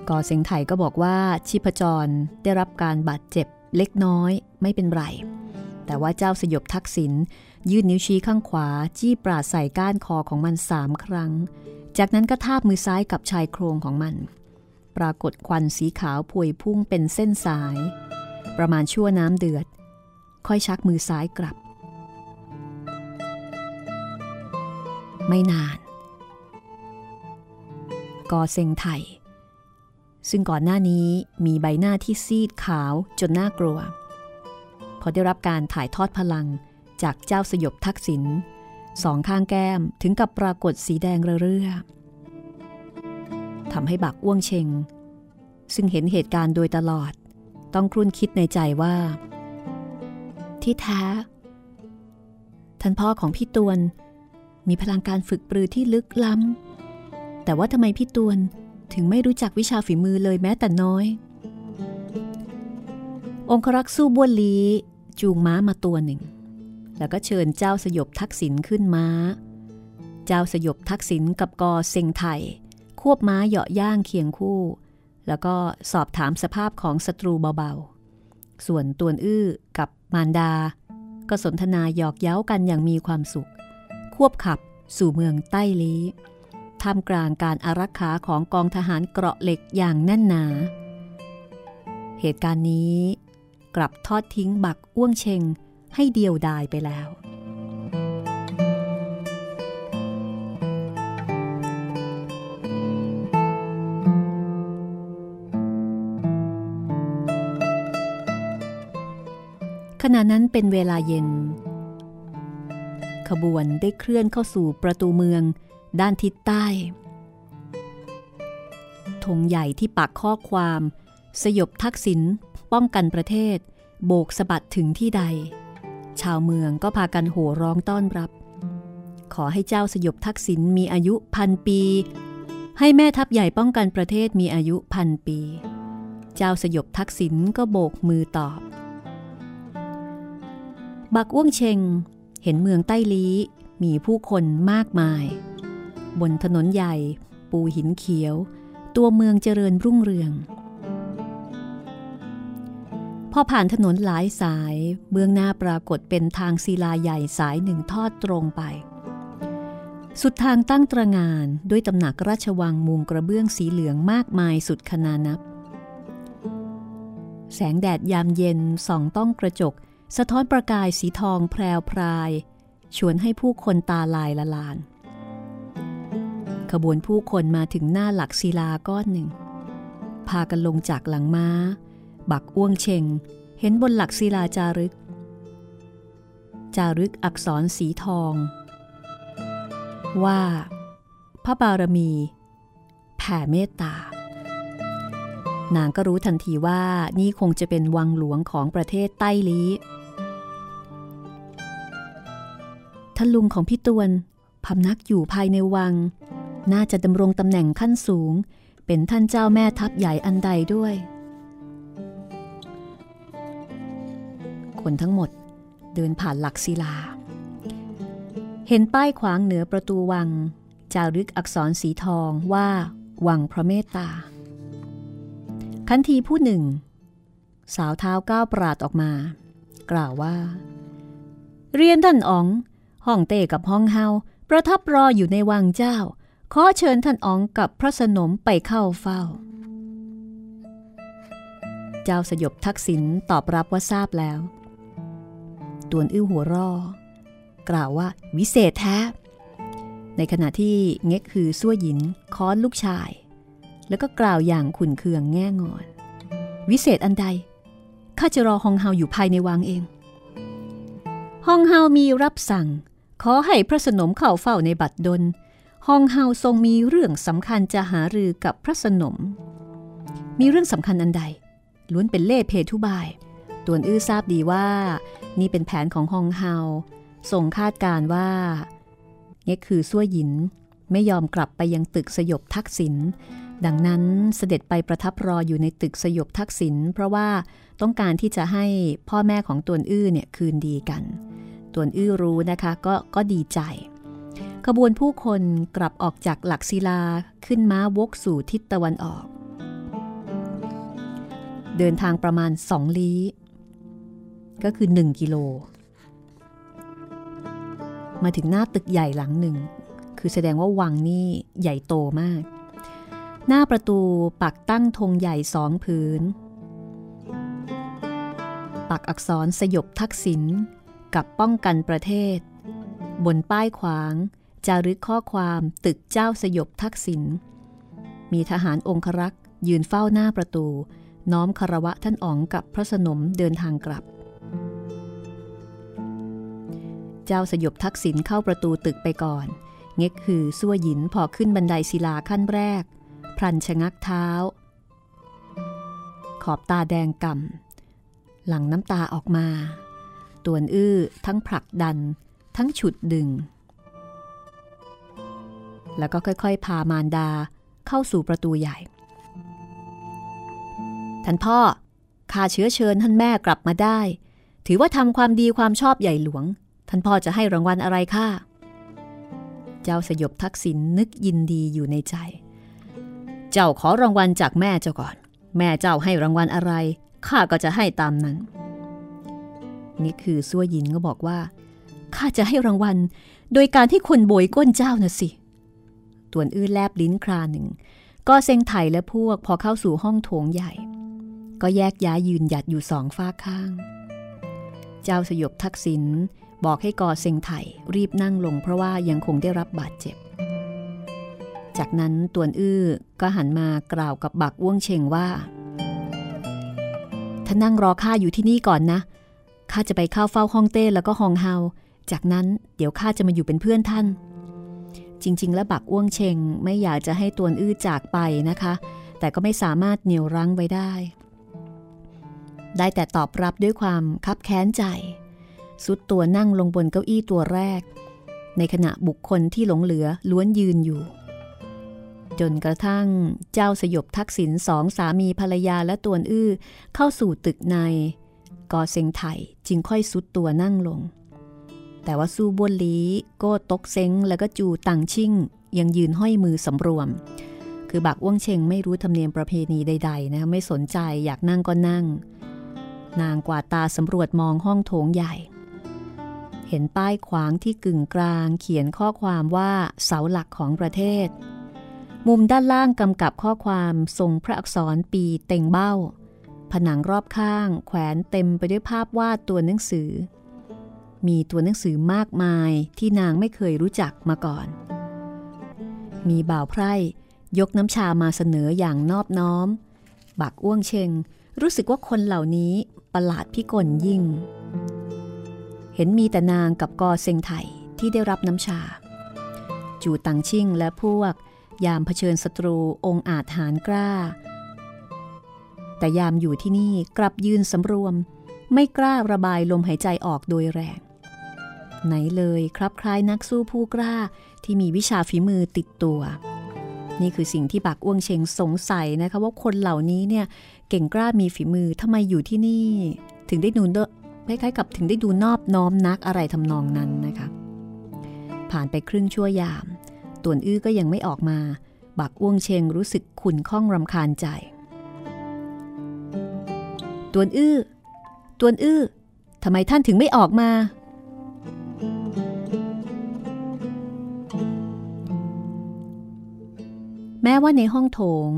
กอเซงไทยก็บอกว่าชีพจรได้รับการบาดเจ็บเล็กน้อยไม่เป็นไร แต่ว่าเจ้าสยบทักษิณยื่นนิ้วชี้ข้างขวาจี้ปราดใส่ก้านคอของมันสามครั้ง จากนั้นก็ทาบมือซ้ายกับชายโครงของมัน ปรากฏควันสีขาวพวยพุ่งเป็นเส้นสาย ประมาณชั่วน้ำเดือด ค่อยชักมือซ้ายกลับ ไม่นาน กอเซงไทยซึ่งก่อนหน้านี้มีใบหน้าที่ซีดขาวจนน่ากลัว พอได้รับการถ่ายทอดพลังจากเจ้าสยบทักษิณสองข้างแก้มถึงกับปรากฏสีแดงเรื่อ ทำให้บักอ้วงเชง ซึ่งเห็นเหตุการณ์โดยตลอด ต้องครุ่นคิดในใจว่า ที่แท้ ท่านพ่อของพี่ตวน มีพลังการฝึกปรือที่ลึกล้ำ แต่ว่าทำไมพี่ตวนถึงไม่รู้จักวิชาฝีมือเลยแม้แต่น้อย องครักษ์สู้บ้วนลีจูงม้ามาตัวหนึ่ง แล้วก็เชิญเจ้าสยบทักษิณขึ้นม้า เจ้าสยบทักษิณกับกอเซิงไทย ควบม้าเหาะย่างเคียงคู่ แล้วก็สอบถามสภาพของศัตรูเบาๆ ส่วนตวนอื้อกับมารดา ก็สนทนาหยอกเย้ากันอย่างมีความสุข ควบขับสู่เมืองใต้ลีท่ามกลางการอารักขาของกองทหารเกราะเหล็กอย่างแน่นหนา เหตุการณ์นี้กลับทอดทิ้งบักอ้วงเชงให้เดียวดายไปแล้ว ณะนั้นเป็นเวลาเย็น ขบวนได้เคลื่อนเข้าสู่ประตูเมืองด้านทิศใต้ธงใหญ่ที่ปักข้อความ สยบทักษิณป้องกันประเทศ โบกสะบัดถึงที่ใด ชาวเมืองก็พากันโห่ร้องต้อนรับ ขอให้เจ้าสยบทักษิณมีอายุพันปี ให้แม่ทัพใหญ่ป้องกันประเทศมีอายุพันปี เจ้าสยบทักษิณก็โบกมือตอบ บักอ้วงเชงเห็นเมืองใต้ลี้มีผู้คนมากมาย บนถนนใหญ่ปูหินเขียว ตัวเมืองเจริญรุ่งเรือง พอผ่านถนนหลายสายเบื้องหน้าปรากฏเป็นทางศิลาใหญ่สายหนึ่งทอดตรงไป สุดทางตั้งตระงานด้วยตำหนักราชวังมุงกระเบื้องสีเหลืองมากมายสุดขนานับ แสงแดดยามเย็นส่องต้องกระจก สะท้อนประกายสีทองแพรวพราย ชวนให้ผู้คนตาลายละลาน ขบวนผู้คนมาถึงหน้าหลักศิลาก้อนหนึ่ง พากันลงจากหลังม้า บักอ้วงเชงเห็นบนหลักศิลาจารึก จารึกอักษรสีทอง ว่า พระบารมี แผ่เมตตานางก็รู้ทันทีว่านี่คงจะเป็นวังหลวงของประเทศใต้ลี ท่านลุงของพี่ตวนพำนักอยู่ภายในวัง น่าจะดำรงตำแหน่งขั้นสูง เป็นท่านเจ้าแม่ทัพใหญ่อันใดด้วย คนทั้งหมดเดินผ่านหลักศิลา เห็นป้ายขวางเหนือประตูวัง จารึกอักษรสีทองว่า วังพระเมตตา คันทีผู้หนึ่ง สาวเท้าก้าวปราดออกมา กล่าวว่า เรียนท่านอ๋อง ห้องเต้กับห้องเฮาประทับรออยู่ในวังเจ้า ขอเชิญท่านอ๋องกับพระสนมไปเข้าเฝ้า เจ้าสยบทักษิณตอบรับว่าทราบแล้ว ตวนอื้อหัวรอกล่าวว่าวิเศษแท้ ในขณะที่เง็กคือซั่วหยินค้อนลูกชาย แล้วก็กล่าวอย่างขุนเคืองแง่งอน วิเศษอันใดข้าจะรอฮองเฮาอยู่ภายในวังเอง ฮองเฮามีรับสั่ง ขอให้พระสนมเข้าเฝ้าในบัดดลฮองเฮาทรงมีเรื่องสำคัญจะหารือกับพระสนม มีเรื่องสำคัญอันใด ล้วนเป็นเล่เพทุบาย ตวนอื้อทราบดีว่า นี่เป็นแผนของฮองเฮาส่งคาดการว่าเนี่ยคือซั่วหยิน ไม่ยอมกลับไปยังตึกสยบทักษิณดังนั้นเสด็จไปประทับรออยู่ในตึกสยบทักษิณเพราะว่าต้องการที่จะให้พ่อแม่ของตวนอื้อเนี่ยคืนดีกัน ตวนอื้อรู้นะคะก็ก็ดีใจ ขบวนผู้คนกลับออกจากหลักศิลาขึ้นม้าวกสู่ทิศตะวันออก เดินทางประมาณสองลี้ ก็คือ 1 กิโล มาถึงหน้าตึกใหญ่หลังหนึ่ง คือแสดงว่าวังนี่ใหญ่โตมาก หน้าประตูปักตั้งธงใหญ่สองผืนปักอักษรสยบทักษิณ กับป้องกันประเทศ บนป้ายขวาง จารึกข้อความตึกเจ้าสยบทักษิณมีทหารองครักษ์ยืนเฝ้าหน้าประตู น้อมคารวะท่านอ๋องกับพระสนมเดินทางกลับ เจ้าสยบทักษิณเข้าประตูตึกไปก่อน เง็กคือซั่วหยินพอขึ้นบันไดศิลาขั้นแรก พลันชะงักเท้า ขอบตาแดงก่ำหลังน้ำตาออกมา ตวนอื้อทั้งผลักดัน ทั้งฉุดดึง แล้วก็ค่อยๆ พามารดาเข้าสู่ประตูใหญ่ ท่านพ่อข้าเชื้อเชิญท่านแม่กลับมาได้ ถือว่าทำความดีความชอบใหญ่หลวง ท่านพ่อจะให้รางวัลอะไรข้าเจ้าสยบทักษิณนนึกยินดีอยู่ในใจ เจ้าขอรางวัลจากแม่เจ้าก่อน แม่เจ้าให้รางวัลอะไรข้าก็จะให้ตามนั้น นี่คือซัวยินก็บอกว่า ข้าจะให้รางวัล โดยการที่คนโบยก้นเจ้าน่ะสิ ตวนอื้อแลบลิ้นคราหนึ่ง ก็เซงไถและพวกพอเข้าสู่ห้องโถงใหญ่ ก็แยกย้ายยืนหยัดอยู่สองฝ้าข้าง เจ้าสยบทักษิณบอกให้กอเซงไถรีบนั่งลงเพราะว่ายังคงได้รับบาดเจ็บ จากนั้นตวนอื้อก็หันมากล่าวกับบักอ้วงเชงว่าท่านนั่งรอข้าอยู่ที่นี่ก่อนนะ ข้าจะไปเข้าเฝ้าห้องเต้แล้วก็ฮองเฮา จากนั้นเดี๋ยวข้าจะมาอยู่เป็นเพื่อนท่าน จริง ๆ แล้วบักอ้วงเชงไม่อยากจะให้ตวนอื้อจากไปนะคะ แต่ก็ไม่สามารถเหนี่ยวรั้งไว้ได้ ได้แต่ตอบรับด้วยความคับแค้นใจ สุดตัวนั่งลงบนเก้าอี้ตัวแรก ในขณะบุคคลที่หลงเหลือล้วนยืนอยู่ จนกระทั่งเจ้าสยบทักษิณสองสามีภรรยาและตวนอื้อเข้าสู่ตึกใน กอเซิงไถจึงค่อยสุดตัวนั่งลง แต่ว่าสู้บวนลีโก้ตกเซ็งแล้วก็จูตังชิ่ง ยังยืนห้อยมือสำรวม คือบักอ้วงเชงไม่รู้ธรรมเนียมประเพณีใดๆนะไม่สนใจอยากนั่งก็นั่ง นางกวาดตาสำรวจมองห้องโถงใหญ่ เห็นป้ายขวางที่กึ่งกลาง เขียนข้อความว่าเสาหลักของประเทศ มุมด้านล่างกำกับข้อความทรงพระอักษรปีเต็งเบ้า ผนังรอบข้าง แขวนเต็มไปด้วยภาพวาดตัวหนังสือ มีตัวหนังสือมากมายที่นางไม่เคยรู้จักมาก่อน มีบ่าวไพร่ยกน้ำชามาเสนออย่างนอบน้อม บักอ้วงเชงรู้สึกว่าคนเหล่านี้ประหลาดพิกลยิ่ง เห็นมีแต่นางกับกอเซงไถที่ได้รับน้ำชา จูตังชิ่งและพวก ยามเผชิญศัตรูองค์อาจหารกล้า แต่ยามอยู่ที่นี่กลับยืนสำรวม ไม่กล้าระบายลมหายใจออกโดยแรง ไหนเลยครับคล้ายนักสู้ผู้กล้าที่มีวิชาฝีมือติดตัว นี่คือสิ่งที่บักอ้วงเชงสงสัยนะคะว่าคนเหล่านี้เนี่ยเก่งกล้ามีฝีมือทำไมอยู่ที่นี่ ถึงได้ดูคล้ายๆกับถึงได้ดูนอบน้อมนักอะไรทำนองนั้นนะคะ ผ่านไปครึ่งชั่วยามต่วนอื้อก็ยังไม่ออกมา บักอ้วงเชงรู้สึกขุนข้องรำคาญใจ ตวนอื้อตวนอื้อทำไมท่านถึงไม่ออกมา แม้ว่าในห้องโถง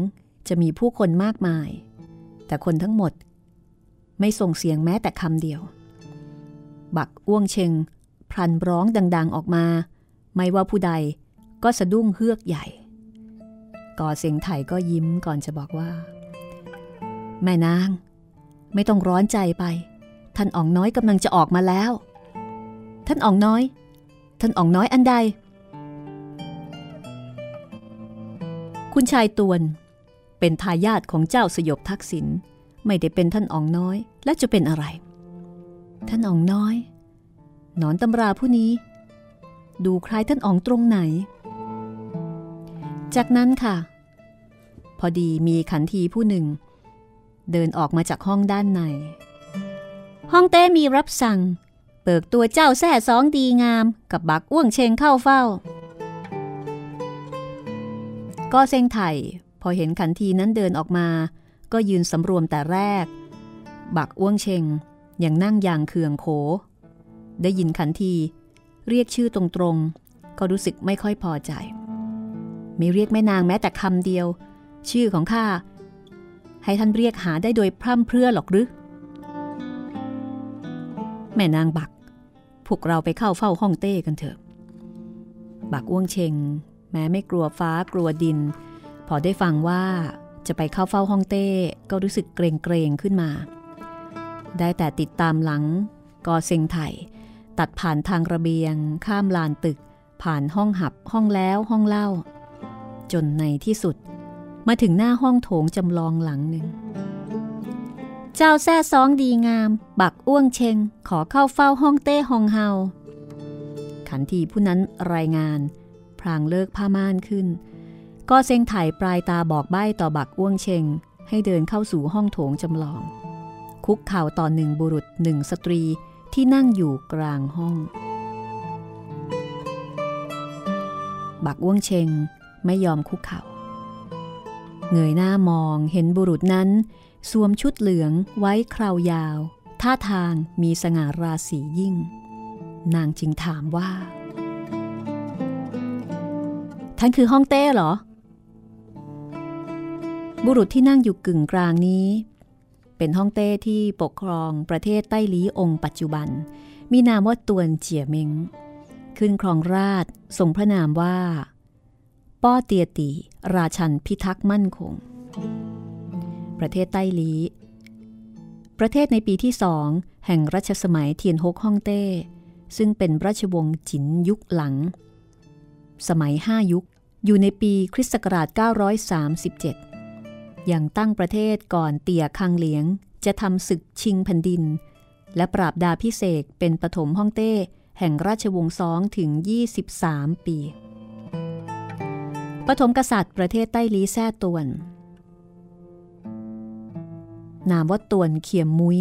จะมีผู้คนมากมาย แต่คนทั้งหมด ไม่ส่งเสียงแม้แต่คำเดียว บักอ้วงเชงพลันร้องดัง ๆออกมา ไม่ว่าผู้ใดก็สะดุ้งเฮือกใหญ่ ก่อเสียงไถ่ก็ยิ้มก่อนจะบอกว่า แม่นาง ไม่ต้องร้อนใจไป ท่านอ่องน้อยกำลังจะออกมาแล้ว ท่านอ่องน้อย ท่านอ่องน้อยอันใด คุณชายตวน เป็นทายาทของเจ้าสยบทักษิณไม่ได้เป็นท่านอ่องน้อย และจะเป็นอะไร ท่านอ่องน้อยหนอนตำราผู้นี้ ดูคล้ายท่านอ่องตรงไหน จากนั้นค่ะ พอดีมีขันทีผู้หนึ่ง เดินออกมาจากห้องด้านใน ห้องเต้มีรับสั่ง เปิกตัวเจ้าแท่สองดีงาม กับบักอ้วงเชงเข้าเฝ้า ก็เซงไถ่พอเห็นขันทีนั้นเดินออกมา ก็ยืนสำรวมแต่แรก บักอ้วงเชงยังนั่งยางเคืองโข ได้ยินขันที เรียกชื่อตรงๆ ก็รู้สึกไม่ค่อยพอใจ ไม่เรียกแม่นางแม้แต่คำเดียว ชื่อของข้า ให้ท่านเรียกหาได้โดยพร่ำเพรื่อหรอกหรือ แม่นางบัก พวกเราไปเข้าเฝ้าห้องเต้กันเถอะ บักอ้วงเชงแม้ไม่กลัวฟ้ากลัวดิน พอได้ฟังว่าจะไปเข้าเฝ้าห้องเต้ก็รู้สึกเกรงเกรงขึ้นมา ได้แต่ติดตามหลังกอเซิงไถ่ตัดผ่านทางระเบียง ข้ามลานตึก ผ่านห้องหับห้องแล้วห้องเล่า จนในที่สุด มาถึงหน้าห้องโถงจำลองหลังหนึ่ง เจ้าแซ่ซองดีงาม บักอ้วงเชง ขอเข้าเฝ้าห้องเต้ห้องเฮา ขันทีผู้นั้นรายงาน พรางเลิกผ้าม่านขึ้น ก็เซงถ่ายปลายตาบอกใบ้ต่อบักอ้วงเชง ให้เดินเข้าสู่ห้องโถงจำลอง คุกเข่าต่อหนึ่งบุรุษหนึ่งสตรีที่นั่งอยู่กลางห้อง บักอ้วงเชงไม่ยอมคุกเข่า เงยหน้ามองเห็นบุรุษนั้น สวมชุดเหลืองไว้คราวยาว ท่าทางมีสง่าราศียิ่ง นางจึงถามว่า ท่านคือห้องเต้เหรอ บุรุษที่นั่งอยู่กึ่งกลางนี้ เป็นห้องเต้ที่ปกครองประเทศใต้ลี้องค์ปัจจุบัน มีนามว่าตวนเจียเมงขึ้นครองราชทรงพระนามว่า ป้อเตียตี ราชันพิทักษ์มั่นคง ประเทศใต้ลี ประเทศในปีที่สองแห่งรัชสมัยเทียนฮกฮ่องเต้ ซึ่งเป็นราชวงศ์จินยุคหลัง สมัยห้ายุค อยู่ในปีคริสต์ศักราช 937 ยังตั้งประเทศก่อนเตี่ยคังเหลียงจะทำศึกชิงแผ่นดิน และปราบดาพิเศษเป็นปฐมฮ่องเต้ แห่งราชวงศ์ซองถึง 23 ปี ปฐมกษัตริย์ประเทศใต้ลีแซ่ตวน นามว่าตวนเขียมมุ้ย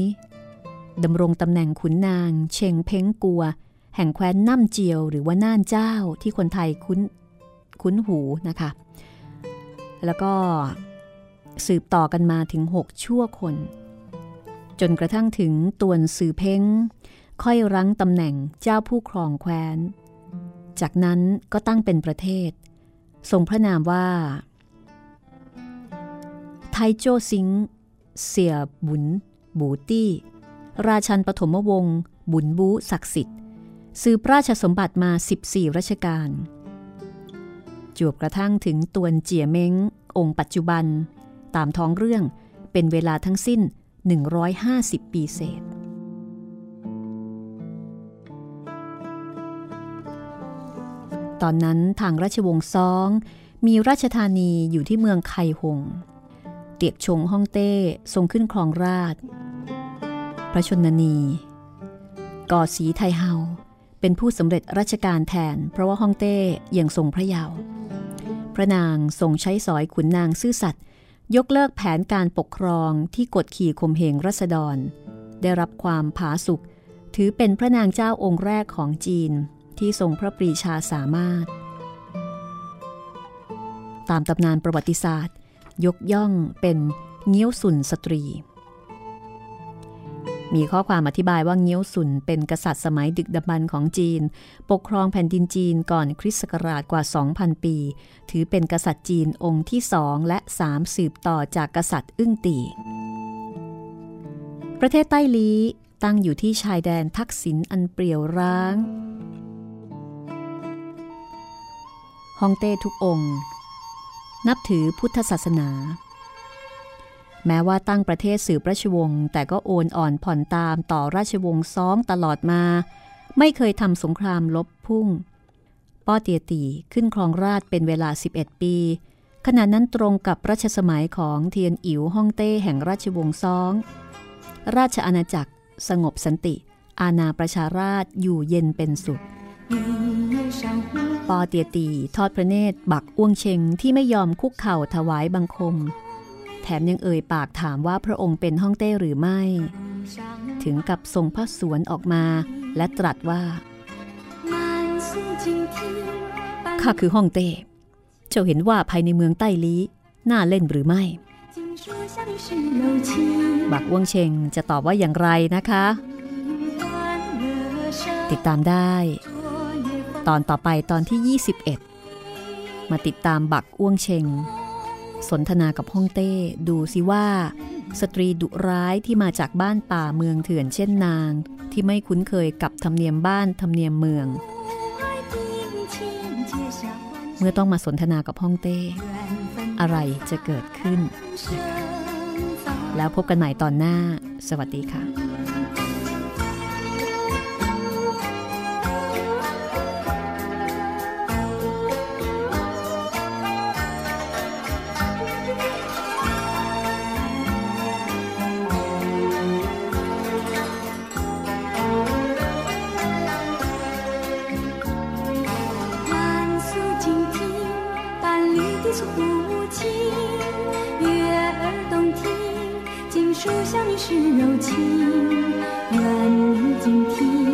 ดำรงตำแหน่งขุนนาง เชงเพ้งกัว แห่งแคว้นน่ำเจียวหรือว่าน่านเจ้าที่คนไทยคุ้นคุ้นหูนะคะ แล้วก็สืบต่อกันมาถึง 6 ชั่วคน จนกระทั่งถึงตวนสื่อเพ้ง ค่อยรั้งตำแหน่งเจ้าผู้ครองแคว้น จากนั้นก็ตั้งเป็นประเทศ ทรงพระนามว่า ไทโจซิง เสียบุนบูตี้ ราชันปฐมวงศ์ บุญบูศักดิ์สิทธิ์สืบราชสมบัติมา 14 รัชกาล จวบกระทั่งถึงตวนเจียเม้ง องค์ปัจจุบัน ตามท้องเรื่องเป็นเวลาทั้งสิ้น 150 ปีเศษ ตอนนั้นทางราชวงศ์ซอง มีราชธานีอยู่ที่เมืองไคหง เตียกชงฮ่องเต้ทรงขึ้นครองราช พระชนนี ก่อสีไทเฮา เป็นผู้สำเร็จราชการแทน เพราะว่าฮ่องเต้ยังทรงพระเยาว์ พระนางทรงใช้สอยขุนนางซื่อสัตย์ยกเลิกแผนการปกครองที่กดขี่ข่มเหงรัษฎร ได้รับความผาสุกถือเป็นพระนางเจ้าองค์แรกของจีน ที่ทรงพระปรีชาสามารถ ตามตำนานประวัติศาสตร์ ยกย่องเป็นเงี้ยวสุนสตรี มีข้อความอธิบายว่าเงี้ยวสุนเป็นกษัตริย์สมัยดึกดำบรรของจีน ปกครองแผ่นดินจีนก่อนคริสต์ศักราชกว่า 2,000 ปี ถือเป็นกษัตริย์จีนองค์ที่สองและสามสืบต่อจากกษัตริย์อึ้งตีประเทศใต้ลี้ตั้งอยู่ที่ชายแดนทักษิณอันเปรียวร้าง ฮ่องเต้ทุกองค์ นับถือพุทธศาสนา แม้ว่าตั้งประเทศสืบราชวงศ์แต่ก็โอนอ่อนผ่อนตามต่อราชวงศ์ซ้องตลอดมา ไม่เคยทำสงครามลบพุ่ง ป้อเตียตีขึ้นครองราชเป็นเวลา 11 ปี ขณะนั้นตรงกับรัชสมัยของเทียนอิ๋วฮ่องเต้แห่งราชวงศ์ซ้อง ราชอาณาจักรสงบสันติ อาณาประชาราชอยู่เย็นเป็นสุข ปอเตียตีทอดพระเนตรบักอ้วงเชงที่ไม่ยอมคุกเข่าถวายบังคม แถมยังเอ่ยปากถามว่าพระองค์เป็นฮ่องเต้หรือไม่ ถึงกับทรงพระสวนออกมาและตรัสว่า ข้าคือฮ่องเต้ เจ้าเห็นว่าภายในเมืองใต้ลี้น่าเล่นหรือไม่ บักอ้วงเชงจะตอบว่าอย่างไรนะคะ ติดตามได้ ตอนต่อไปตอนที่ 21 มาติดตามบักอ้วงเชง สนทนากับฮ่องเต้ดูสิว่า สตรีดุร้ายที่มาจากบ้านป่าเมืองเถื่อนเช่นนาง ที่ไม่คุ้นเคยกับธรรมเนียมบ้านธรรมเนียมเมือง เมื่อต้องมาสนทนากับฮ่องเต้ อะไรจะเกิดขึ้น แล้วพบกันใหม่ตอนหน้า สวัสดีค่ะ ได้ทางวิทยุกับ